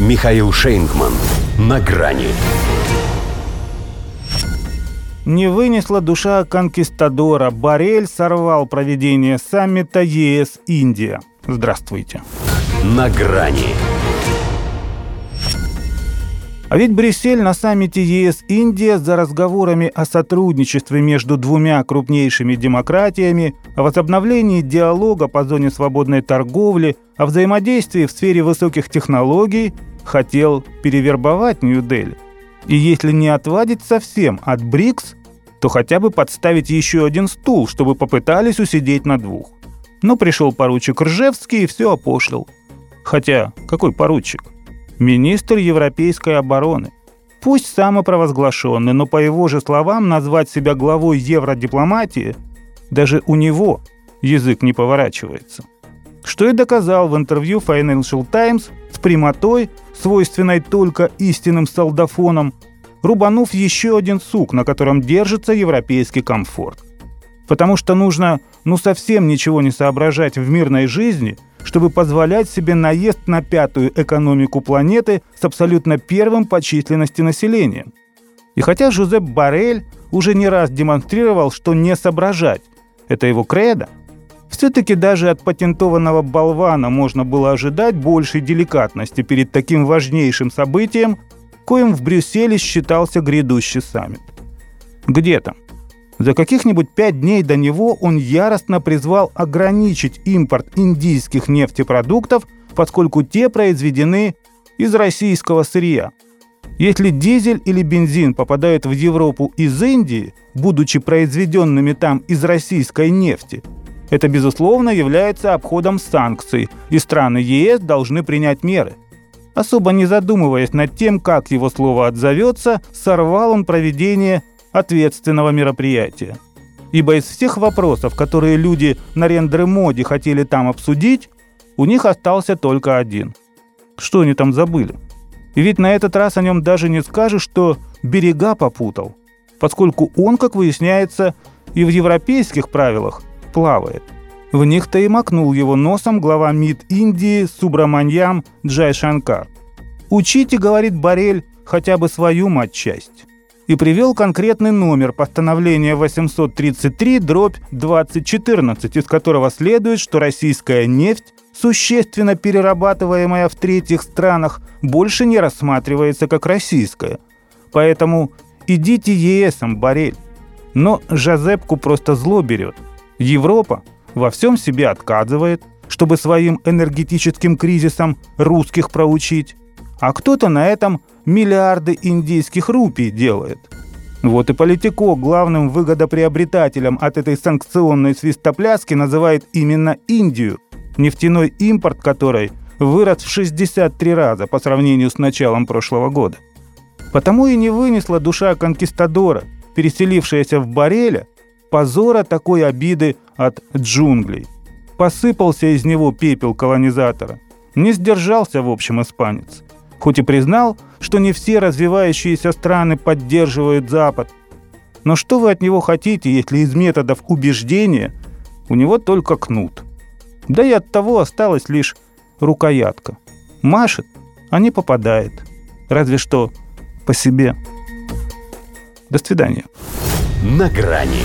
Михаил Шейнгман. На грани. Не вынесла душа конкистадора. Барель сорвал проведение саммита ЕС-Индия. Здравствуйте. На грани. А ведь Брюссель на саммите ЕС-Индия за разговорами о сотрудничестве между двумя крупнейшими демократиями, о возобновлении диалога по зоне свободной торговли, о взаимодействии в сфере высоких технологий хотел перевербовать Нью-Дели. И если не отвадить совсем от БРИКС, то хотя бы подставить еще один стул, чтобы попытались усидеть на двух. Но пришел поручик Ржевский и все опошлил. Хотя, какой поручик? министр европейской обороны. Пусть самопровозглашенный, но по его же словам назвать себя главой евродипломатии даже у него язык не поворачивается. Что и доказал в интервью Financial Times прямотой, свойственной только истинным солдафонам, рубанув еще один сук, на котором держится европейский комфорт. Потому что нужно ну совсем ничего не соображать в мирной жизни – чтобы позволять себе наезд на пятую экономику планеты с абсолютно первым по численности населением. И хотя Жозеп Барель уже не раз демонстрировал, что не соображать – это его кредо, все-таки даже от патентованного болвана можно было ожидать большей деликатности перед таким важнейшим событием, коим в Брюсселе считался грядущий саммит. Где там? За каких-нибудь пять дней до него он яростно призвал ограничить импорт индийских нефтепродуктов, поскольку те произведены из российского сырья. Если дизель или бензин попадают в Европу из Индии, будучи произведенными там из российской нефти, это, безусловно, является обходом санкций, и страны ЕС должны принять меры. Особо не задумываясь над тем, как его слово отзовется, сорвал он проведение ответственного мероприятия. Ибо из всех вопросов, которые люди на рендере-моде хотели там обсудить, у них остался только один. Что они там забыли? И ведь на этот раз о нем даже не скажешь, что берега попутал, поскольку он, как выясняется, и в европейских правилах плавает. В них-то и макнул его носом глава МИД Индии Субраманьям Джай Шанкар. «Учите, — говорит Барель, — хотя бы свою мать-часть» и привел конкретный номер постановления 833 дробь 2014, из которого следует, что российская нефть, существенно перерабатываемая в третьих странах, больше не рассматривается как российская. Поэтому идите ЕСом, Борель. Но Жазепку просто зло берет. Европа во всем себе отказывает, чтобы своим энергетическим кризисом русских проучить. А кто-то на этом миллиарды индийских рупий делает. Вот и Политико главным выгодоприобретателем от этой санкционной свистопляски называет именно Индию, нефтяной импорт которой вырос в 63 раза по сравнению с началом прошлого года. Потому и не вынесла душа конкистадора, переселившаяся в Бареля, позора такой обиды от джунглей. Посыпался из него пепел колонизатора. Не сдержался, в общем, испанец – хоть и признал, что не все развивающиеся страны поддерживают Запад. Но что вы от него хотите, если из методов убеждения у него только кнут? Да и от того осталась лишь рукоятка. Машет, а не попадает. Разве что по себе. До свидания. На грани